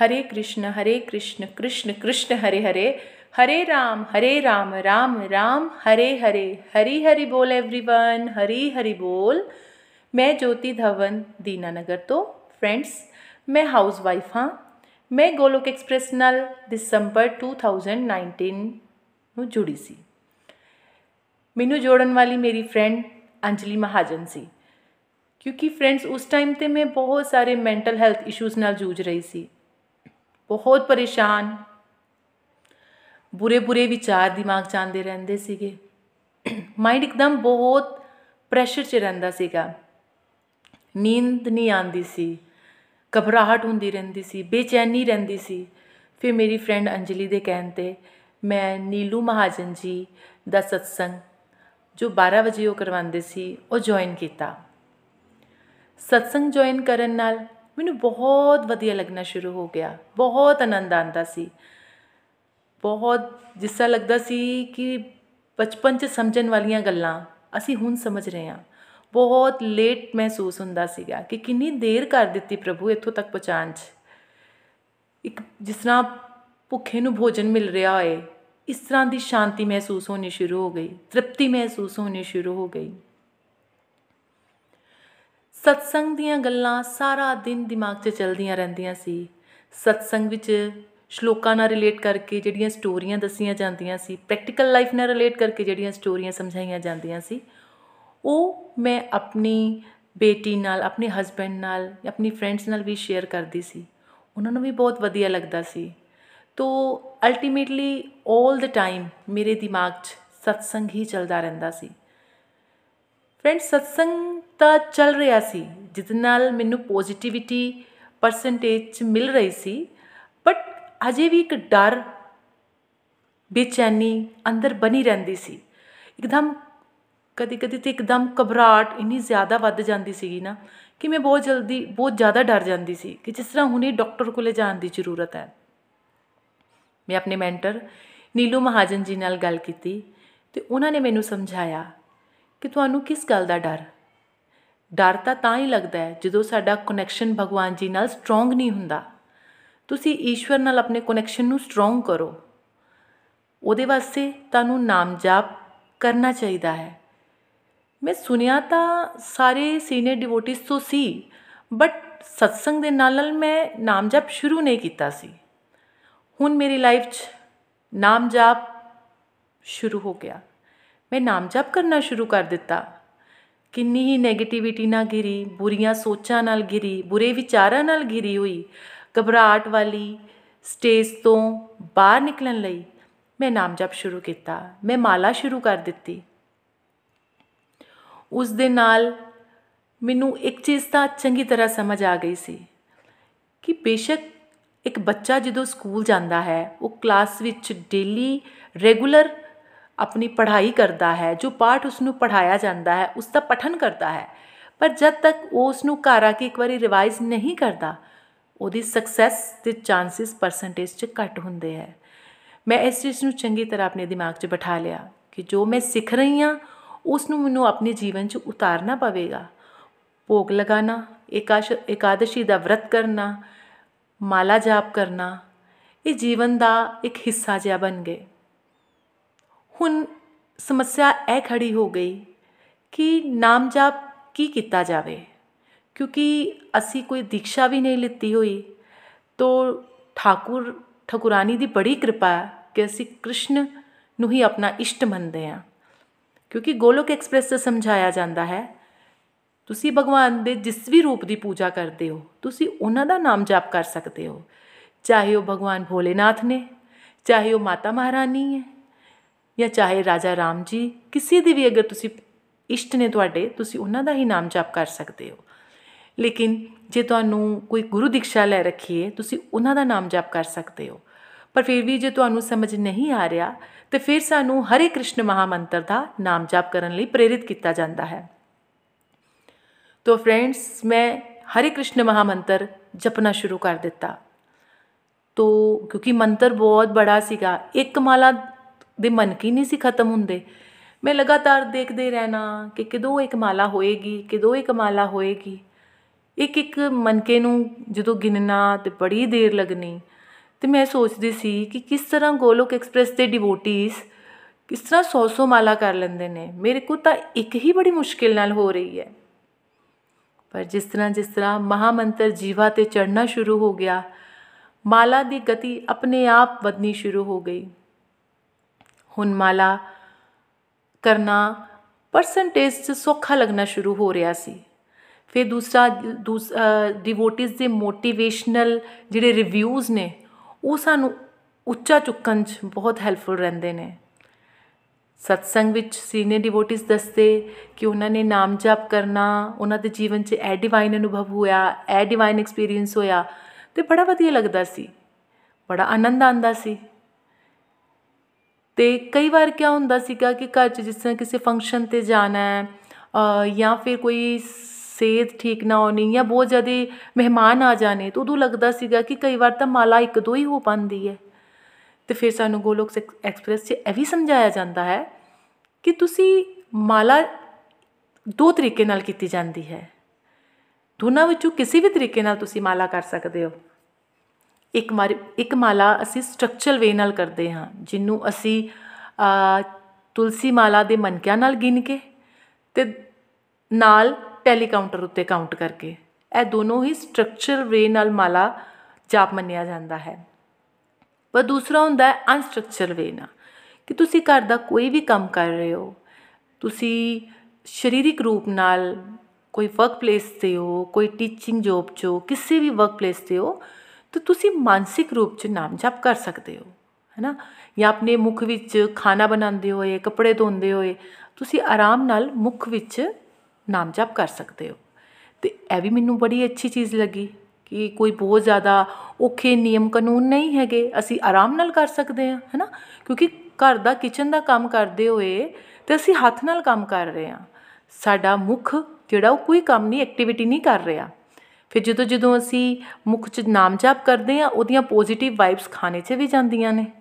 हरे कृष्ण हरे कृष्ण कृष्ण कृष्ण हरे हरे हरे राम हरे राम राम राम हरे हरे हरी हरी बोल एवरीवन हरी हरी बोल ਮੈਂ ਜੋਤੀ ਧਵਨ ਦੀਨਾਨਗਰ ਤੋਂ ਫਰੈਂਡਸ ਮੈਂ ਹਾਊਸ ਵਾਈਫ ਹਾਂ ਮੈਂ ਗੋਲੋਕ ਐਕਸਪ੍ਰੈਸ ਨਾਲ ਦਸੰਬਰ 2019 ਨੂੰ ਜੁੜੀ ਸੀ ਮੈਨੂੰ ਜੋੜਨ ਵਾਲੀ ਮੇਰੀ ਫਰੈਂਡ ਅੰਜਲੀ ਮਹਾਜਨ ਸੀ ਕਿਉਂਕਿ ਫਰੈਂਡਸ ਉਸ ਟਾਈਮ ਤੇ ਮੈਂ ਬਹੁਤ ਸਾਰੇ ਮੈਂਟਲ ਹੈਲਥ ਇਸ਼ੂਜ਼ ਨਾਲ ਜੂਝ ਰਹੀ ਸੀ ਬਹੁਤ ਪਰੇਸ਼ਾਨ। ਬੁਰੇ ਬੁਰੇ ਵਿਚਾਰ ਦਿਮਾਗ 'ਚ ਆਉਂਦੇ ਰਹਿੰਦੇ ਸੀਗੇ। ਮਾਈਂਡ ਇੱਕਦਮ ਬਹੁਤ ਪ੍ਰੈਸ਼ਰ 'ਚ ਰਹਿੰਦਾ ਸੀਗਾ। ਨੀਂਦ ਨਹੀਂ ਆਉਂਦੀ ਸੀ। ਘਬਰਾਹਟ ਹੁੰਦੀ ਰਹਿੰਦੀ ਸੀ। ਬੇਚੈਨੀ ਰਹਿੰਦੀ ਸੀ। ਫਿਰ ਮੇਰੀ ਫਰੈਂਡ ਅੰਜਲੀ ਦੇ ਕਹਿਣ ਤੇ ਮੈਂ ਨੀਲੂ ਮਹਾਜਨ ਜੀ ਦਾ ਸਤਸੰਗ ਜੋ 12 ਵਜੇ ਉਹ ਕਰਵਾਉਂਦੇ ਸੀ, ਉਹ ਜੁਆਇਨ ਕੀਤਾ। ਸਤਸੰਗ ਜੁਆਇਨ ਕਰਨ ਨਾਲ ਮੈਨੂੰ ਬਹੁਤ ਵਧੀਆ ਲੱਗਣਾ ਸ਼ੁਰੂ ਹੋ ਗਿਆ। ਬਹੁਤ ਆਨੰਦ ਆਉਂਦਾ ਸੀ। ਬਹੁਤ ਜਿਸ ਤਰ੍ਹਾਂ ਲੱਗਦਾ ਸੀ ਕਿ ਬਚਪਨ 'ਚ ਸਮਝਣ ਵਾਲੀਆਂ ਗੱਲਾਂ ਅਸੀਂ ਹੁਣ ਸਮਝ ਰਹੇ ਹਾਂ। ਬਹੁਤ ਲੇਟ ਮਹਿਸੂਸ ਹੁੰਦਾ ਸੀਗਾ ਕਿ ਕਿੰਨੀ ਦੇਰ ਕਰ ਦਿੱਤੀ ਪ੍ਰਭੂ ਇੱਥੋਂ ਤੱਕ ਪਹੁੰਚਾਉਣ 'ਚ। ਇੱਕ ਜਿਸ ਤਰ੍ਹਾਂ ਭੁੱਖੇ ਨੂੰ ਭੋਜਨ ਮਿਲ ਰਿਹਾ ਹੋਏ, ਇਸ ਤਰ੍ਹਾਂ ਦੀ ਸ਼ਾਂਤੀ ਮਹਿਸੂਸ ਹੋਣੀ ਸ਼ੁਰੂ ਹੋ ਗਈ, ਤ੍ਰਿਪਤੀ ਮਹਿਸੂਸ ਹੋਣੀ ਸ਼ੁਰੂ ਹੋ ਗਈ। ਸਤਸੰਗ ਦੀਆਂ ਗੱਲਾਂ ਸਾਰਾ ਦਿਨ ਦਿਮਾਗ 'ਚ ਚੱਲਦੀਆਂ ਰਹਿੰਦੀਆਂ ਸੀ। ਸਤਸੰਗ ਵਿੱਚ ਸ਼ਲੋਕਾਂ ਨਾਲ ਰਿਲੇਟ ਕਰਕੇ ਜਿਹੜੀਆਂ ਸਟੋਰੀਆਂ ਦੱਸੀਆਂ ਜਾਂਦੀਆਂ ਸੀ ਪ੍ਰੈਕਟੀਕਲ ਲਾਈਫ ਨਾਲ ਰਿਲੇਟ ਕਰਕੇ ਜਿਹੜੀਆਂ ਸਟੋਰੀਆਂ ਸਮਝਾਈਆਂ ਜਾਂਦੀਆਂ ਸੀ, ਉਹ ਮੈਂ ਆਪਣੀ ਬੇਟੀ ਨਾਲ, ਆਪਣੇ ਹਸਬੈਂਡ ਨਾਲ, ਆਪਣੀ ਫਰੈਂਡਸ ਨਾਲ ਵੀ ਸ਼ੇਅਰ ਕਰਦੀ ਸੀ। ਉਹਨਾਂ ਨੂੰ ਵੀ ਬਹੁਤ ਵਧੀਆ ਲੱਗਦਾ ਸੀ। ਤੋ ਅਲਟੀਮੇਟਲੀ 올 ਦ ਟਾਈਮ ਮੇਰੇ ਦਿਮਾਗ 'ਚ ਸਤਸੰਗ ਹੀ ਚੱਲਦਾ ਰਹਿੰਦਾ ਸੀ। ਫਰੈਂਡ ਸਤਸੰਗ ਤਾਂ ਚੱਲ ਰਿਹਾ ਸੀ ਜਿਸ ਨਾਲ ਮੈਨੂੰ ਪੋਜ਼ਿਟਿਵਿਟੀ ਪਰਸੈਂਟੇਜ 'ਚ ਮਿਲ ਰਹੀ ਸੀ ਬਟ ਅਜੇ ਵੀ ਇੱਕ ਡਰ ਬੇਚੈਨੀ ਅੰਦਰ ਬਣੀ ਰਹਿੰਦੀ ਸੀ ਇੱਕਦਮ ਕਦੀ ਕਦੀ ਤੇ ਇੱਕਦਮ ਘਬਰਾਹਟ ਇੰਨੀ ਜ਼ਿਆਦਾ ਵੱਧ ਜਾਂਦੀ ਸੀਗੀ ਨਾ ਕਿ ਮੈਂ ਬਹੁਤ ਜਲਦੀ ਬਹੁਤ ਜ਼ਿਆਦਾ ਡਰ ਜਾਂਦੀ ਸੀ ਕਿ ਜਿਸ ਤਰ੍ਹਾਂ ਹੁਣੇ ਡਾਕਟਰ ਕੋਲੇ ਜਾਣ ਦੀ ਜ਼ਰੂਰਤ ਹੈ ਮੈਂ ਆਪਣੇ ਮੈਂਟਰ ਨੀਲੂ ਮਹਾਜਨ ਜੀ ਨਾਲ ਗੱਲ ਕੀਤੀ ਤੇ ਉਹਨਾਂ ਨੇ ਮੈਨੂੰ ਸਮਝਾਇਆ ਕਿ ਤੁਹਾਨੂੰ ਕਿਸ ਗੱਲ ਦਾ ਡਰ? ਡਰ ਤਾਂ ਤਾਂ ਹੀ ਲੱਗਦਾ ਹੈ ਜਦੋਂ ਸਾਡਾ ਕਨੈਕਸ਼ਨ ਭਗਵਾਨ ਜੀ ਨਾਲ ਸਟਰੋਂਗ ਨਹੀਂ ਹੁੰਦਾ। ਤੁਸੀਂ ਈਸ਼ਵਰ ਨਾਲ ਆਪਣੇ ਕਨੈਕਸ਼ਨ ਨੂੰ ਸਟਰੋਂਗ ਕਰੋ। ਉਹਦੇ ਵਾਸਤੇ ਤੁਹਾਨੂੰ ਨਾਮ ਜਾਪ ਕਰਨਾ ਚਾਹੀਦਾ ਹੈ। ਮੈਂ ਸੁਨਿਆ ਤਾਂ ਸਾਰੇ ਸੀਨੀਅਰ ਡਿਵੋਟਿਸ ਤੋਂ ਸੀ ਬਟ ਸਤਸੰਗ ਦੇ ਨਾਲ ਨਾਲ ਮੈਂ ਨਾਮ ਜਪ ਸ਼ੁਰੂ ਨਹੀਂ ਕੀਤਾ ਸੀ। ਹੁਣ ਮੇਰੀ ਲਾਈਫ 'ਚ ਨਾਮ ਜਪ ਸ਼ੁਰੂ ਹੋ ਗਿਆ। ਮੈਂ ਨਾਮ ਜਪ ਕਰਨਾ ਸ਼ੁਰੂ ਕਰ ਦਿੱਤਾ। ਕਿੰਨੀ ਹੀ 네ਗੇਟਿਵਿਟੀ ਨਾਲ ਘਿਰੀ, ਬੁਰੀਆਂ ਸੋਚਾਂ ਨਾਲ ਘਿਰੀ, ਬੁਰੇ ਵਿਚਾਰਾਂ ਨਾਲ ਘਿਰੀ ਹੋਈ। ਘਬਰਾਹਟ ਵਾਲੀ ਸਟੇਜ ਤੋਂ ਬਾਹਰ ਨਿਕਲਣ ਲਈ ਮੈਂ ਨਾਮ ਜਪ ਸ਼ੁਰੂ ਕੀਤਾ। ਮੈਂ ਮਾਲਾ ਸ਼ੁਰੂ ਕਰ ਦਿੱਤੀ। ਉਸ ਦੇ ਨਾਲ ਮੈਨੂੰ ਇੱਕ ਚੀਜ਼ ਤਾਂ ਚੰਗੀ ਤਰ੍ਹਾਂ ਸਮਝ ਆ ਗਈ ਸੀ ਕਿ ਬੇਸ਼ੱਕ ਇੱਕ ਬੱਚਾ ਜਦੋਂ ਸਕੂਲ ਜਾਂਦਾ ਹੈ, ਉਹ ਕਲਾਸ ਵਿੱਚ ਡੇਲੀ ਰੈਗੂਲਰ ਆਪਣੀ ਪੜ੍ਹਾਈ ਕਰਦਾ ਹੈ, ਜੋ ਪਾਠ ਉਸ ਨੂੰ ਪੜਾਇਆ ਜਾਂਦਾ ਹੈ, ਉਸ ਦਾ ਪਠਨ ਕਰਦਾ ਹੈ। ਪਰ ਜਦ ਤੱਕ ਉਹ ਉਸ ਨੂੰ ਘਰ ਆ ਕੇ ਇੱਕ ਵਾਰੀ ਰਿਵਾਈਜ਼ ਨਹੀਂ ਕਰਦਾ, ਉਹਦੀ ਸਕਸੈਸ ਦੇ ਚਾਂਸਸ ਪਰਸੈਂਟੇਜ 'ਚ ਘੱਟ ਹੁੰਦੇ ਹੈ। ਮੈਂ ਇਸ ਚੀਜ਼ ਨੂੰ ਚੰਗੀ ਤਰ੍ਹਾਂ ਆਪਣੇ ਦਿਮਾਗ 'ਚ ਬਿਠਾ ਲਿਆ ਕਿ ਜੋ ਮੈਂ ਸਿੱਖ ਰਹੀ ਹਾਂ ਉਸ ਨੂੰ ਮੈਨੂੰ ਆਪਣੇ ਜੀਵਨ 'ਚ ਉਤਾਰਨਾ ਪਵੇਗਾ। ਭੋਗ ਲਗਾਣਾ ਇਕਾਸ਼ ਇਕਾदशी ਦਾ ਵਰਤ ਕਰਨਾ, ਮਾਲਾ ਜਾਪ ਕਰਨਾ, ਇਹ ਜੀਵਨ ਦਾ ਇੱਕ ਹਿੱਸਾ ਜਿਹਾ ਬਣ ਗਏ। ਹੁਣ ਸਮੱਸਿਆ ਇਹ ਖੜੀ ਹੋ ਗਈ ਕਿ ਨਾਮ ਜਾਪ ਕੀ ਕੀਤਾ ਜਾਵੇ? ਕਿਉਂਕਿ ਅਸੀਂ ਕੋਈ ਦੀਕਸ਼ਾ ਵੀ ਨਹੀਂ ਲਿੱਤੀ ਹੋਈ, ਤੋ ਠਾਕੁਰ ਠਕੁਰਾਨੀ ਦੀ ਬੜੀ ਕਿਰਪਾ ਕਿ ਅਸੀਂ ਕ੍ਰਿਸ਼ਨ ਨੂੰ ਹੀ ਆਪਣਾ ਇਸ਼ਟ ਮੰਨਦੇ ਹਾਂ। ਕਿਉਂਕਿ ਗੋਲੋਕ ਐਕਸਪ੍ਰੈਸ ਤੇ ਸਮਝਾਇਆ ਜਾਂਦਾ ਹੈ, ਤੁਸੀਂ ਭਗਵਾਨ ਦੇ ਜਿਸ ਵੀ ਰੂਪ ਦੀ ਪੂਜਾ ਕਰਦੇ ਹੋ, ਤੁਸੀਂ ਉਹਨਾਂ ਦਾ ਨਾਮ ਜਾਪ ਕਰ ਸਕਦੇ ਹੋ। ਚਾਹੇ ਉਹ ਭਗਵਾਨ ਭੋਲੇਨਾਥ ਨੇ, ਚਾਹੇ ਉਹ ਮਾਤਾ ਮਹਾਰਾਣੀ ਹੈ ਜਾਂ ਚਾਹੇ ਰਾਜਾ ਰਾਮ ਜੀ, ਕਿਸੇ ਦੀ ਵੀ ਅਗਰ ਤੁਸੀਂ ਇਸ਼ਟ ਨੇ ਤੁਹਾਡੇ, ਤੁਸੀਂ ਉਹਨਾਂ ਦਾ ਹੀ ਨਾਮ ਜਾਪ ਕਰ ਸਕਦੇ ਹੋ। ਲੇਕਿਨ ਜੇ ਤੁਹਾਨੂੰ ਕੋਈ ਗੁਰੂ ਦੀਕਸ਼ਾ ਲੈ ਰੱਖੀ ਹੈ ਤੁਸੀਂ ਉਹਨਾਂ ਦਾ ਨਾਮ ਜਪ ਕਰ ਸਕਦੇ ਹੋ। ਪਰ ਫਿਰ ਵੀ ਜੇ ਤੁਹਾਨੂੰ ਸਮਝ ਨਹੀਂ ਆ ਰਿਹਾ, ਤੇ ਫਿਰ ਸਾਨੂੰ ਹਰੇ ਕ੍ਰਿਸ਼ਨ ਮਹਾਮੰਤਰ ਦਾ ਨਾਮ ਜਪ ਕਰਨ ਲਈ ਪ੍ਰੇਰਿਤ ਕੀਤਾ ਜਾਂਦਾ ਹੈ। ਤੋ ਫਰੈਂਡਸ, ਮੈਂ ਹਰੇ ਕ੍ਰਿਸ਼ਨ ਮਹਾਮੰਤਰ ਜਪਣਾ ਸ਼ੁਰੂ ਕਰ ਦਿੱਤਾ। ਤੋ ਕਿਉਂਕਿ ਮੰਤਰ ਬਹੁਤ ਬੜਾ ਸੀਗਾ, ਇੱਕ ਮਾਲਾ ਦੇ ਮਨ ਕੀ ਨਹੀਂ ਸੀ ਖਤਮ ਹੁੰਦੇ। ਮੈਂ ਲਗਾਤਾਰ ਦੇਖਦੇ ਰਹਿਣਾ ਕਿ ਕਦੋਂ ਇੱਕ ਮਾਲਾ ਹੋਏਗੀ, ਕਦੋਂ ਇੱਕ ਮਾਲਾ ਹੋਏਗੀ। ਇੱਕ ਇੱਕ ਮਨਕੇ ਨੂੰ ਜਦੋਂ ਗਿਣਨਾ ਤੇ ਬੜੀ ਦੇਰ ਲੱਗਣੀ ਤੇ ਮੈਂ ਸੋਚਦੀ ਸੀ ਕਿ ਕਿਸ ਤਰ੍ਹਾਂ ਗੋਲੋਕ ਐਕਸਪ੍ਰੈਸ ਦੇ ਡਿਵੋਟੀਜ਼ ਕਿਸ ਤਰ੍ਹਾਂ 100-100 ਮਾਲਾ ਕਰ ਲੈਂਦੇ ਨੇ। ਮੇਰੇ ਕੋਲ ਤਾਂ ਇੱਕ ਹੀ ਬੜੀ ਮੁਸ਼ਕਿਲ ਨਾਲ ਹੋ ਰਹੀ ਹੈ। ਪਰ ਜਿਸ ਤਰ੍ਹਾਂ ਜਿਸ ਤਰ੍ਹਾਂ ਮਹਾਮੰਤਰ ਜੀਵਾ ਤੇ ਚੜਨਾ ਸ਼ੁਰੂ ਹੋ ਗਿਆ, ਮਾਲਾ ਦੀ ਗਤੀ ਆਪਣੇ ਆਪ ਵਧਣੀ ਸ਼ੁਰੂ ਹੋ ਗਈ। ਹੁਣ ਮਾਲਾ ਕਰਨਾ ਪਰਸੈਂਟੇਜ 'ਚ ਸੌਖਾ ਲੱਗਣਾ ਸ਼ੁਰੂ ਹੋ ਰਿਹਾ ਸੀ। ਫਿਰ ਦੂਸਰਾ, ਦੂਸ ਡਿਵੋਟਿਸ ਦੇ ਮੋਟੀਵੇਸ਼ਨਲ ਜਿਹੜੇ ਰਿਵਿਊਜ਼ ਨੇ, ਉਹ ਸਾਨੂੰ ਉੱਚਾ ਚੁੱਕਣ 'ਚ ਬਹੁਤ ਹੈਲਪਫੁਲ ਰਹਿੰਦੇ ਨੇ। ਸਤਸੰਗ ਵਿੱਚ ਸੀਨੀਅਰ ਡਿਵੋਟਿਸ ਦੱਸਦੇ ਕਿ ਉਹਨਾਂ ਨੇ ਨਾਮ ਜਪ ਕਰਨਾ, ਉਹਨਾਂ ਦੇ ਜੀਵਨ 'ਚ ਐ ਡਿਵਾਈਨ ਅਨੁਭਵ ਹੋਇਆ ਐ ਡਿਵਾਈਨ ਐਕਸਪੀਰੀਅੰਸ ਹੋਇਆ ਤੇ ਬੜਾ ਵਧੀਆ ਲੱਗਦਾ ਸੀ। ਬੜਾ ਆਨੰਦ ਆਂਦਾ ਸੀ। ਤੇ ਕਈ ਵਾਰ ਕੀ ਹੁੰਦਾ ਸੀਗਾ ਕਿ ਘਰ 'ਚ ਜਿਸ ਤਰ੍ਹਾਂ ਕਿਸੇ ਫੰਕਸ਼ਨ ਤੇ ਜਾਣਾ ਹੈ ਜਾਂ ਫਿਰ ਕੋਈ ਸਿਹਤ ਠੀਕ ਨਾ ਹੋਣੀ ਜਾਂ ਬਹੁਤ ਜ਼ਿਆਦਾ ਮਹਿਮਾਨ ਆ ਜਾਣੇ, ਤਾਂ ਉਦੋਂ ਲੱਗਦਾ ਸੀਗਾ ਕਿ ਕਈ ਵਾਰ ਤਾਂ ਮਾਲਾ ਇੱਕ ਦੋ ਹੀ ਹੋ ਪਾਉਂਦੀ ਹੈ। ਤੇ ਫਿਰ ਸਾਨੂੰ ਗੋਲੋਕ ਐਕਸਪ੍ਰੈਸ 'ਚ ਇਹ ਵੀ ਸਮਝਾਇਆ ਜਾਂਦਾ ਹੈ ਕਿ ਤੁਸੀਂ ਮਾਲਾ ਦੋ ਤਰੀਕੇ ਨਾਲ ਕੀਤੀ ਜਾਂਦੀ ਹੈ। ਦੋਨਾਂ ਵਿੱਚੋਂ ਕਿਸੇ ਵੀ ਤਰੀਕੇ ਨਾਲ ਤੁਸੀਂ ਮਾਲਾ ਕਰ ਸਕਦੇ ਹੋ। ਇੱਕ ਮਾਰੀ, ਇੱਕ ਮਾਲਾ ਅਸੀਂ ਸਟਰਕਚਰਲ ਵੇ ਨਾਲ ਕਰਦੇ ਹਾਂ, ਜਿਹਨੂੰ ਅਸੀਂ ਤੁਲਸੀ ਮਾਲਾ ਦੇ ਮਨਕਿਆਂ ਨਾਲ ਗਿਣ ਕੇ ਤੇ ਨਾਲ ਟੈਲੀ ਕਾਊਂਟਰ ਉੱਤੇ ਕਾਊਂਟ ਕਰਕੇ। ਇਹ ਦੋਨੋਂ ਹੀ ਸਟਰਕਚਰਲ ਵੇ ਨਾਲ ਮਾਲਾ ਜਾਪ ਮੰਨਿਆ ਜਾਂਦਾ ਹੈ। ਪਰ ਦੂਸਰਾ ਹੁੰਦਾ ਹੈ ਅਨਸਟਰਕਚਰਲ ਵੇ ਨਾਲ, ਕਿ ਤੁਸੀਂ ਘਰ ਦਾ ਕੋਈ ਵੀ ਕੰਮ ਕਰ ਰਹੇ ਹੋ, ਤੁਸੀਂ ਸਰੀਰਿਕ ਰੂਪ ਨਾਲ ਕੋਈ ਵਰਕ ਪਲੇਸ ਤੇ ਹੋ, ਕੋਈ ਟੀਚਿੰਗ ਜੌਬ 'ਚ ਹੋ, ਕਿਸੇ ਵੀ ਵਰਕ ਪਲੇਸ ਤੇ ਹੋ ਤਾਂ ਤੁਸੀਂ ਮਾਨਸਿਕ ਰੂਪ 'ਚ ਨਾਮ ਜਪ ਕਰ ਸਕਦੇ ਹੋ, ਹੈਨਾ? ਜਾਂ ਆਪਣੇ ਮੁਖ ਵਿੱਚ ਖਾਣਾ ਬਣਾਉਂਦੇ ਹੋਏ, ਕੱਪੜੇ ਧੋਂਦੇ ਹੋਏ, ਤੁਸੀਂ ਆਰਾਮ ਨਾਲ ਮੁਖ ਵਿੱਚ ਨਾਮ ਜਪ ਕਰ ਸਕਦੇ ਹੋ। ਤੇ ਇਹ ਵੀ ਮੈਨੂੰ ਬੜੀ ਅੱਛੀ ਚੀਜ਼ ਲੱਗੀ ਕਿ ਕੋਈ ਬਹੁਤ ਜ਼ਿਆਦਾ ਔਖੇ ਨਿਯਮ ਕਾਨੂੰਨ ਨਹੀਂ ਹੈਗੇ, ਅਸੀਂ ਆਰਾਮ ਨਾਲ ਕਰ ਸਕਦੇ ਹਾਂ, ਹੈਨਾ? ਕਿਉਂਕਿ ਘਰ ਦਾ ਕਿਚਨ ਦਾ ਕੰਮ ਕਰਦੇ ਹੋਏ ਤੇ ਅਸੀਂ ਹੱਥ ਨਾਲ ਕੰਮ ਕਰ ਰਹੇ ਹਾਂ। ਸਾਡਾ ਮੁਖ ਜਿਹੜਾ ਉਹ ਕੋਈ ਕੰਮ ਨਹੀਂ ਐਕਟੀਵਿਟੀ ਨਹੀਂ ਕਰ ਰਿਹਾ। ਫਿਰ ਜਦੋਂ ਜਦੋਂ ਅਸੀਂ ਮੁਖ 'ਚ ਨਾਮ ਜਪ ਕਰਦੇ ਹਾਂ, ਉਹਦੀਆਂ ਪੋਜ਼ਿਟਿਵ ਵਾਈਬਸ ਖਾਣੇ 'ਚ ਵੀ ਜਾਂਦੀਆਂ ਨੇ।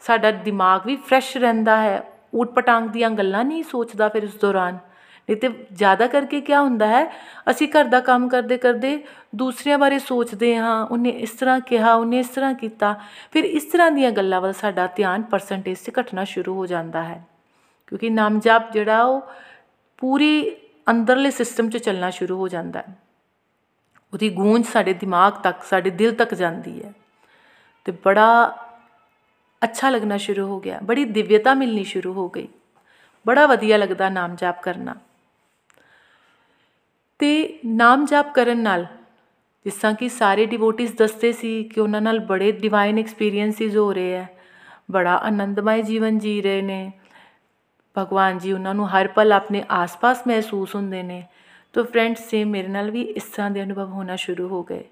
ਸਾਡਾ ਦਿਮਾਗ ਵੀ ਫਰੈਸ਼ ਰਹਿੰਦਾ ਹੈ। ਊਟ ਪਟਾਂਗ ਦੀਆਂ ਗੱਲਾਂ ਨਹੀਂ ਸੋਚਦਾ ਫਿਰ ਉਸ ਦੌਰਾਨ। ਨਹੀਂ ਤੇ ਜ਼ਿਆਦਾ ਕਰਕੇ ਕੀ ਹੁੰਦਾ ਹੈ, ਅਸੀਂ ਘਰ ਦਾ ਕੰਮ ਕਰਦੇ ਕਰਦੇ ਦੂਸਰਿਆਂ ਬਾਰੇ ਸੋਚਦੇ ਹਾਂ, ਉਹਨੇ ਇਸ ਤਰ੍ਹਾਂ ਕਿਹਾ, ਉਹਨੇ ਇਸ ਤਰ੍ਹਾਂ ਕੀਤਾ। ਫਿਰ ਇਸ ਤਰ੍ਹਾਂ ਦੀਆਂ ਗੱਲਾਂ ਵੱਲ ਸਾਡਾ ਧਿਆਨ ਪਰਸੈਂਟੇਜ 'ਤੇ ਘਟਣਾ ਸ਼ੁਰੂ ਹੋ ਜਾਂਦਾ ਹੈ। ਕਿਉਂਕਿ ਨਾਮ ਜਪ ਜਿਹੜਾ ਉਹ ਪੂਰੀ ਅੰਦਰਲੇ ਸਿਸਟਮ 'ਚ ਚੱਲਣਾ ਸ਼ੁਰੂ ਹੋ ਜਾਂਦਾ ਹੈ। ਉਹਦੀ ਗੂੰਜ ਸਾਡੇ ਦਿਮਾਗ ਤੱਕ, ਸਾਡੇ ਦਿਲ ਤੱਕ ਜਾਂਦੀ ਹੈ। ਤੇ ਬੜਾ ਅੱਛਾ ਲੱਗਣਾ ਸ਼ੁਰੂ ਹੋ ਗਿਆ। ਬੜੀ ਦਿਵਯਤਾ ਮਿਲਣੀ ਸ਼ੁਰੂ ਹੋ ਗਈ। ਬੜਾ ਵਧੀਆ ਲੱਗਦਾ ਨਾਮ ਜਾਪ ਕਰਨਾ। ਤੇ ਨਾਮ ਜਾਪ ਕਰਨ ਨਾਲ ਜਿਸ ਤਰ੍ਹਾਂ ਕਿ ਸਾਰੇ ਡਿਵੋਟਿਸ ਦੱਸਦੇ ਸੀ ਕਿ ਉਹਨਾਂ ਨਾਲ ਬੜੇ ਡਿਵਾਈਨ ਐਕਸਪੀਰੀਐਂਸਿਸ ਹੋ ਰਹੇ ਆ ਬੜਾ ਆਨੰਦਮਈ ਜੀਵਨ ਜੀ ਰਹੇ ਨੇ। ਭਗਵਾਨ ਜੀ ਉਹਨਾਂ ਨੂੰ ਹਰ ਪਲ ਆਪਣੇ ਆਸ-ਪਾਸ ਮਹਿਸੂਸ ਹੁੰਦੇ ਨੇ। ਤੋ ਫਰੈਂਡਸ ਸੇਮ ਮੇਰੇ ਨਾਲ ਵੀ ਇਸ ਤਰ੍ਹਾਂ ਦੇ ਅਨੁਭਵ ਹੋਣਾ ਸ਼ੁਰੂ ਹੋ ਗਏ।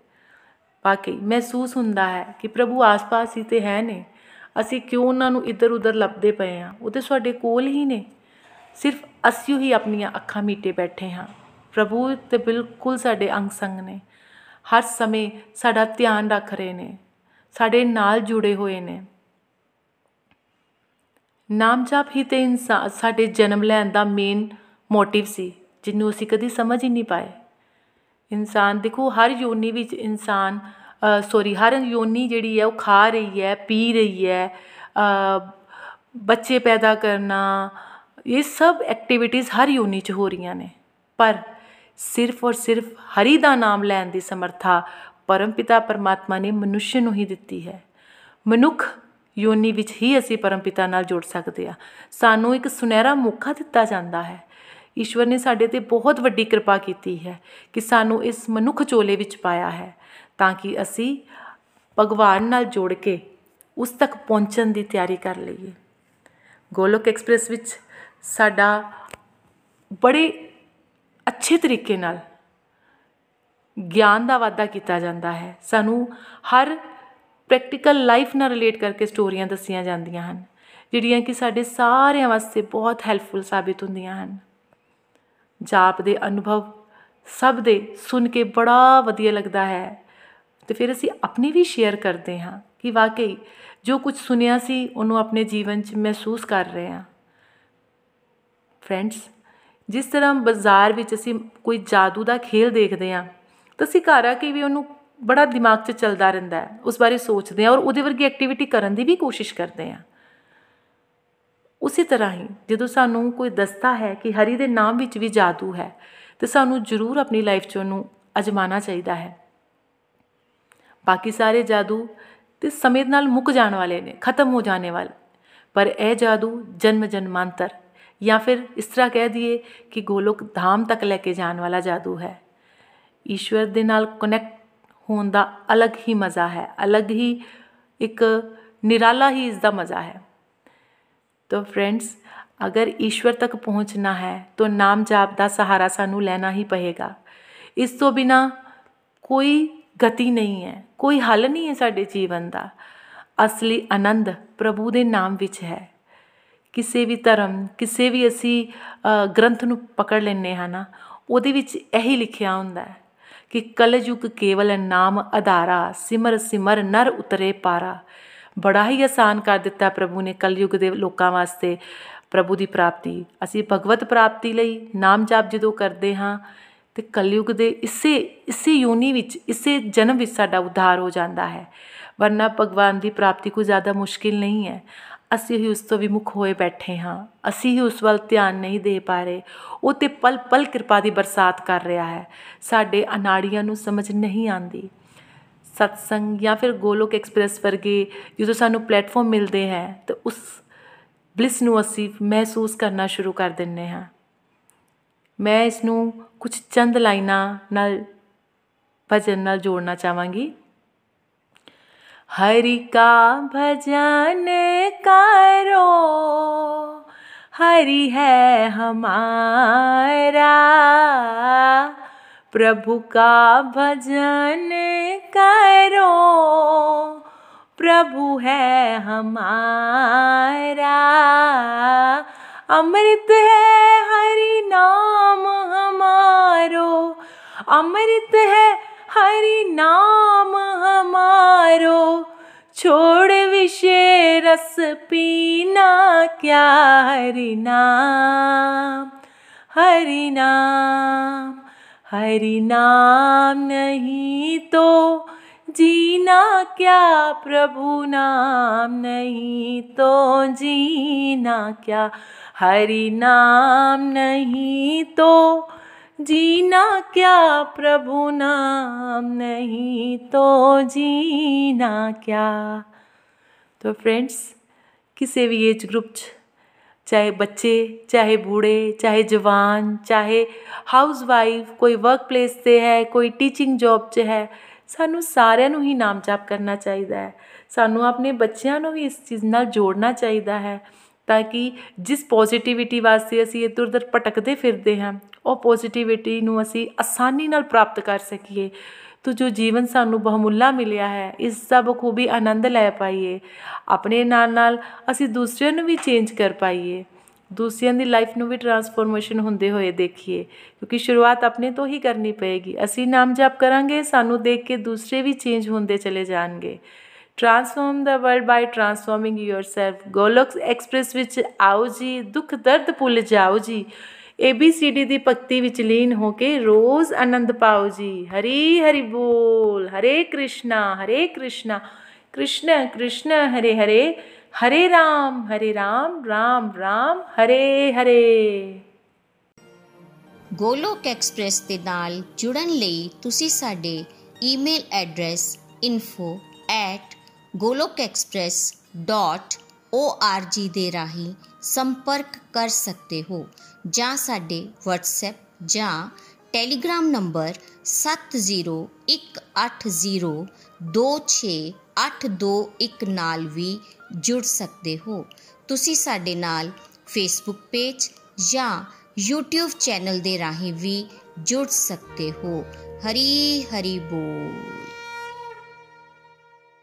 ਬਾਕੀ ਮਹਿਸੂਸ ਹੁੰਦਾ ਹੈ ਕਿ ਪ੍ਰਭੂ ਆਸ-ਪਾਸ ਹੀ ਤੇ ਹੈ ਨੇ। ਅਸੀਂ ਕਿਉਂ ਉਹਨਾਂ ਨੂੰ ਇੱਧਰ ਉੱਧਰ ਲੱਭਦੇ ਪਏ ਆ ਉਹ ਤੇ ਸਾਡੇ ਕੋਲ ਹੀ ਨੇ। ਸਿਰਫ ਅਸੀਂ ਹੀ ਆਪਣੀਆਂ ਅੱਖਾਂ ਮੀਟੇ ਬੈਠੇ ਹਾਂ। ਪ੍ਰਭੂ ਤੇ ਬਿਲਕੁਲ ਸਾਡੇ ਅੰਗ ਸੰਗ ਨੇ। ਹਰ ਸਮੇਂ ਸਾਡਾ ਧਿਆਨ ਰੱਖ ਰਹੇ ਨੇ। ਸਾਡੇ ਨਾਲ ਜੁੜੇ ਹੋਏ ਨੇ। ਨਾਮ ਜਪ ਹੀ ਤੇ ਇਨਸਾਨ ਸਾਡੇ ਜਨਮ ਲੈਣ ਦਾ ਮੇਨ ਮੋਟਿਵ ਸੀ। ਜਿਹਨੂੰ ਅਸੀਂ ਕਦੀ ਸਮਝ ਹੀ ਨਹੀਂ ਪਾਏ। ਇਨਸਾਨ, ਦੇਖੋ, ਹਰ ਯੋਨੀ ਵਿੱਚ ਇਨਸਾਨ ਸੌਰੀ ਹਰ ਯੋਨੀ ਜਿਹੜੀ ਹੈ, ਉਹ ਖਾ ਰਹੀ ਹੈ, ਪੀ ਰਹੀ ਹੈ ਬੱਚੇ ਪੈਦਾ ਕਰਨਾ, ਇਹ ਸਭ ਐਕਟੀਵਿਟੀਜ਼ ਹਰ ਯੋਨੀ 'ਚ ਹੋ ਰਹੀਆਂ ਨੇ। ਪਰ ਸਿਰਫ ਔਰ ਸਿਰਫ ਹਰੀ ਦਾ ਨਾਮ ਲੈਣ ਦੀ ਸਮਰੱਥਾ ਪਰਮਪਿਤਾ ਪਰਮਾਤਮਾ ਨੇ ਮਨੁੱਖ ਨੂੰ ਹੀ ਦਿੱਤੀ ਹੈ। ਮਨੁੱਖ ਯੋਨੀ ਵਿੱਚ ਹੀ ਅਸੀਂ ਪਰਮਪਿਤਾ ਨਾਲ ਜੁੜ ਸਕਦੇ ਆ ਸਾਨੂੰ ਇੱਕ ਸੁਨਹਿਰਾ ਮੌਕਾ ਦਿੱਤਾ ਜਾਂਦਾ ਹੈ। ਈਸ਼ਵਰ ਨੇ ਸਾਡੇ ਤੇ ਬਹੁਤ ਵੱਡੀ ਕਿਰਪਾ ਕੀਤੀ ਹੈ ਕਿ ਸਾਨੂੰ ਇਸ ਮਨੁੱਖ ਚੋਲੇ ਵਿੱਚ ਪਾਇਆ ਹੈ ਤਾਂ ਕਿ ਅਸੀਂ ਭਗਵਾਨ ਨਾਲ ਜੋੜ ਕੇ ਉਸ ਤੱਕ ਪਹੁੰਚਣ ਦੀ ਤਿਆਰੀ ਕਰ ਲਈਏ। ਗੋਲੋਕ ਐਕਸਪ੍ਰੈਸ ਵਿੱਚ ਸਾਡਾ ਬੜੇ ਅੱਛੇ ਤਰੀਕੇ ਨਾਲ ਗਿਆਨ ਦਾ ਵਾਧਾ ਕੀਤਾ ਜਾਂਦਾ ਹੈ। ਸਾਨੂੰ ਹਰ ਪ੍ਰੈਕਟੀਕਲ ਲਾਈਫ ਨਾਲ ਰਿਲੇਟ ਕਰਕੇ ਸਟੋਰੀਆਂ ਦੱਸੀਆਂ ਜਾਂਦੀਆਂ ਹਨ, ਜਿਹੜੀਆਂ ਕਿ ਸਾਡੇ ਸਾਰਿਆਂ ਵਾਸਤੇ ਬਹੁਤ ਹੈਲਪਫੁਲ ਸਾਬਿਤ ਹੁੰਦੀਆਂ ਹਨ। ਜਾਪ ਦੇ ਅਨੁਭਵ ਸਭ ਦੇ ਸੁਣ ਕੇ ਬੜਾ ਵਧੀਆ ਲੱਗਦਾ ਹੈ। ਤੇ ਫਿਰ ਅਸੀਂ ਆਪਣੀ ਵੀ ਸ਼ੇਅਰ ਕਰਦੇ ਹਾਂ ਕਿ ਵਾਕਈ ਜੋ ਕੁਝ ਸੁਨਿਆ ਸੀ ਉਹਨੂੰ ਆਪਣੇ ਜੀਵਨ 'ਚ ਮਹਿਸੂਸ ਕਰ ਰਹੇ ਹਾਂ। ਫਰੈਂਡਸ ਜਿਸ ਤਰ੍ਹਾਂ ਬਾਜ਼ਾਰ ਵਿੱਚ ਅਸੀਂ ਕੋਈ ਜਾਦੂ ਦਾ ਖੇਲ ਦੇਖਦੇ ਹਾਂ, ਤਾਂ ਅਸੀਂ ਘਰ ਆ ਕੇ ਵੀ ਉਹਨੂੰ ਬੜਾ ਦਿਮਾਗ 'ਚ ਚੱਲਦਾ ਰਹਿੰਦਾ ਹੈ। ਉਸ ਬਾਰੇ ਸੋਚਦੇ ਹਾਂ ਔਰ ਉਹਦੇ ਵਰਗੀ ਐਕਟੀਵਿਟੀ ਕਰਨ ਦੀ ਵੀ ਕੋਸ਼ਿਸ਼ ਕਰਦੇ ਹਾਂ। ਉਸੇ ਤਰ੍ਹਾਂ ਹੀ ਜਦੋਂ ਸਾਨੂੰ ਕੋਈ ਦੱਸਦਾ ਹੈ ਕਿ ਹਰੀ ਦੇ ਨਾਮ ਵਿੱਚ ਵੀ ਜਾਦੂ ਹੈ, ਤੇ ਸਾਨੂੰ ਜ਼ਰੂਰ ਆਪਣੀ ਲਾਈਫ 'ਚ ਉਹਨੂੰ ਅਜਮਾਉਣਾ ਚਾਹੀਦਾ ਹੈ। ਬਾਕੀ ਸਾਰੇ ਜਾਦੂ ਤੇ ਸਮੇਂ ਨਾਲ ਮੁੱਕ ਜਾਣ ਵਾਲੇ ਨੇ, ਖਤਮ ਹੋ ਜਾਣੇ ਵਾਲੇ। ਪਰ ਇਹ ਜਾਦੂ ਜਨਮ ਜਨਮਾਂਤਰ ਜਾਂ ਫਿਰ ਇਸ ਤਰ੍ਹਾਂ ਕਹਿ ਦਈਏ ਕਿ ਗੋਲੋਕ ਧਾਮ ਤੱਕ ਲੈ ਕੇ ਜਾਣ ਵਾਲਾ ਜਾਦੂ ਹੈ। ਈਸ਼ਵਰ ਦੇ ਨਾਲ ਕਨੈਕਟ ਹੋਣ ਦਾ ਅਲੱਗ ਹੀ ਮਜ਼ਾ ਹੈ, ਅਲੱਗ ਹੀ ਇੱਕ ਨਿਰਾਲਾ ਹੀ ਇਸ ਦਾ ਮਜ਼ਾ ਹੈ। तो फ्रेंड्स अगर ईश्वर तक पहुंचना है तो नाम जाप का सहारा सानू लेना ही पएगा इस तो बिना कोई गति नहीं है कोई हल नहीं है साडे जीवन का असली आनंद प्रभु ਦੇ ਨਾਮ ਵਿੱਚ ਹੈ ਕਿਸੇ ਵੀ ਧਰਮ ਕਿਸੇ ਵੀ ਅਸੀਂ ਗ੍ਰੰਥ ਨੂੰ ਪਕੜ ਲੈਨੇ ਹਾਂ ਨਾ ਉਹਦੇ ਵਿੱਚ ਇਹੀ ਲਿਖਿਆ ਹੁੰਦਾ ਹੈ ਕਿ ਕਲਯੁਗ ਕੇਵਲ ਨਾਮ ਆਧਾਰਾ ਸਿਮਰ ਸਿਮਰ ਨਰ ਉਤਰੇ ਪਾਰਾ ਬੜਾ ਹੀ ਆਸਾਨ ਕਰ ਦਿੱਤਾ ਪ੍ਰਭੂ ਨੇ ਕਲਯੁਗ ਦੇ ਲੋਕਾਂ ਵਾਸਤੇ ਪ੍ਰਭੂ ਦੀ ਪ੍ਰਾਪਤੀ। ਅਸੀਂ ਭਗਵਤ ਪ੍ਰਾਪਤੀ ਲਈ ਨਾਮ ਜਾਪ ਜਦੋਂ ਕਰਦੇ ਹਾਂ, ਤੇ ਕਲਯੁਗ ਦੇ ਇਸੇ ਇਸੇ ਯੋਨੀ ਵਿੱਚ, ਇਸੇ ਜਨਮ ਵਿੱਚ ਸਾਡਾ ਉଦ୍ਧਾਰ ਹੋ ਜਾਂਦਾ ਹੈ। ਵਰਨਾ ਭਗਵਾਨ ਦੀ ਪ੍ਰਾਪਤੀ ਕੋਈ ਜ਼ਿਆਦਾ ਮੁਸ਼ਕਿਲ ਨਹੀਂ ਹੈ। ਅਸੀਂ ਹੀ ਉਸ ਤੋਂ ਵਿਮੁਖ ਹੋਏ ਬੈਠੇ ਹਾਂ। ਅਸੀਂ ਹੀ ਉਸ ਵੱਲ ਧਿਆਨ ਨਹੀਂ ਦੇ ਪਾ ਰਹੇ। ਉਹ ਤੇ ਪਲ ਪਲ ਕਿਰਪਾ ਦੀ ਬਰਸਾਤ ਕਰ ਰਿਹਾ ਹੈ। ਸਾਡੇ ਅਨਾੜੀਆਂ ਨੂੰ ਸਮਝ ਨਹੀਂ ਆਂਦੀ ਸਤਸੰਗ ਜਾਂ ਫਿਰ ਗੋਲੋਕ ਐਕਸਪ੍ਰੈਸ ਵਰਗੇ ਜਦੋਂ ਸਾਨੂੰ ਪਲੇਟਫਾਰਮ ਮਿਲਦੇ ਹੈ, ਤਾਂ ਉਸ ਬਲਿਸ ਨੂੰ ਅਸੀਂ ਮਹਿਸੂਸ ਕਰਨਾ ਸ਼ੁਰੂ ਕਰ ਦਿੰਨੇ ਹਾਂ। ਮੈਂ ਇਸ ਨੂੰ ਕੁਝ ਚੰਦ ਲਾਈਨਾਂ ਨਾਲ ਭਜਨ ਨਾਲ ਜੋੜਨਾ ਚਾਹਾਂਗੀ। ਹਰੀ ਕਾ ਭਜਨ ਕਰੋ, ਹਰੀ ਹੈ ਹਮਾਰਾ प्रभु का भजन करो। प्रभु है हमारा। अमृत है हरि नाम हमारो। अमृत है हरि नाम हमारो। छोड़ विषय रस पीना क्या हरि नाम? हरि नाम। हरि नाम नहीं तो जीना क्या? प्रभु नाम नहीं तो जीना क्या? हरि नाम नहीं तो जीना क्या? प्रभु नाम नहीं तो जीना क्या? तो फ्रेंड्स किसी भी एज ग्रुप ਚਾਹੇ ਬੱਚੇ, ਚਾਹੇ ਬੂੜੇ, ਚਾਹੇ ਜਵਾਨ, ਚਾਹੇ ਹਾਊਸ ਵਾਈਫ ਕੋਈ ਵਰਕ ਪਲੇਸ ਤੇ ਹੈ, ਕੋਈ ਟੀਚਿੰਗ ਜੌਬ 'ਚ ਹੈ, ਸਾਨੂੰ ਸਾਰਿਆਂ ਨੂੰ ਹੀ ਨਾਮ ਜਪ ਕਰਨਾ ਚਾਹੀਦਾ ਹੈ। ਸਾਨੂੰ ਆਪਣੇ ਬੱਚਿਆਂ ਨੂੰ ਵੀ ਇਸ ਚੀਜ਼ ਨਾਲ ਜੋੜਨਾ ਚਾਹੀਦਾ ਹੈ ਤਾਂ ਕਿ ਜਿਸ ਪੋਜ਼ਿਟਿਵਿਟੀ ਵਾਸਤੇ ਅਸੀਂ ਇੱਧਰ ਉੱਧਰ ਭਟਕਦੇ ਫਿਰਦੇ ਹਾਂ, ਉਹ ਪੋਜ਼ਿਟਿਵਿਟੀ ਨੂੰ ਅਸੀਂ ਆਸਾਨੀ ਨਾਲ ਪ੍ਰਾਪਤ ਕਰ ਸਕੀਏ। ਤੋ ਜੋ ਜੀਵਨ ਸਾਨੂੰ ਬਹੁਮੁੱਲਾ ਮਿਲਿਆ ਹੈ, ਇਸ ਦਾ ਬਖੂਬੀ ਆਨੰਦ ਲੈ ਪਾਈਏ। ਆਪਣੇ ਨਾਲ ਨਾਲ ਅਸੀਂ ਦੂਸਰਿਆਂ ਨੂੰ ਵੀ ਚੇਂਜ ਕਰ ਪਾਈਏ। ਦੂਸਰਿਆਂ ਦੀ ਲਾਈਫ ਨੂੰ ਵੀ ਟਰਾਂਸਫੋਰਮੇਸ਼ਨ ਹੁੰਦੇ ਹੋਏ ਦੇਖੀਏ, ਕਿਉਂਕਿ ਸ਼ੁਰੂਆਤ ਆਪਣੇ ਤੋਂ ਹੀ ਕਰਨੀ ਪਏਗੀ। ਅਸੀਂ ਨਾਮ ਜਪ ਕਰਾਂਗੇ, ਸਾਨੂੰ ਦੇਖ ਕੇ ਦੂਸਰੇ ਵੀ ਚੇਂਜ ਹੁੰਦੇ ਚਲੇ ਜਾਣਗੇ। Transform the world by transforming yourself ਗੋਲੋਕਸ express ਵਿੱਚ, ਆਓ ਜੀ, ਦੁੱਖ ਦਰਦ ਭੁੱਲ ਜਾਓ ਜੀ। ABCD ਦੀ ਭਗਤੀ ਵਿੱਚ ਲੀਨ ਹੋ ਕੇ ਰੋਜ਼ ਆਨੰਦ ਪਾਓ ਜੀ। ਹਰੀ ਹਰੀ ਬੋਲ, ਹਰੇ ਕ੍ਰਿਸ਼ਨਾ ਹਰੇ ਕ੍ਰਿਸ਼ਨਾ, ਕ੍ਰਿਸ਼ਨ ਕ੍ਰਿਸ਼ਨ, ਹਰੇ ਹਰੇ ਹਰੇ ਰਾਮ ਹਰੇ ਰਾਮ ਰਾਮ ਰਾਮ, ਹਰੇ ਹਰੇ। ਗੋਲੋਕ ਐਕਸਪ੍ਰੈਸ ਦੇ ਨਾਲ ਜੁੜਨ ਲਈ ਤੁਸੀਂ ਸਾਡੇ ਈਮੇਲ ਐਡਰੈਸ info@golokexpress.org ਦੇ ਰਾਹੀਂ ਸੰਪਰਕ ਕਰ ਸਕਦੇ ਹੋ। ਜਾਂ ਸਾਡੇ WhatsApp ਜਾਂ ਟੈਲੀਗ੍ਰਾਮ ਨੰਬਰ 7018026821 ਨਾਲ ਵੀ ਜੁੜ ਸਕਦੇ ਹੋ। ਤੁਸੀਂ ਸਾਡੇ ਨਾਲ Facebook ਪੇਜ ਜਾਂ YouTube ਚੈਨਲ ਦੇ ਰਾਹੀਂ ਵੀ ਜੁੜ ਸਕਦੇ ਹੋ। ਹਰੀ ਹਰੀ ਬੋਲ।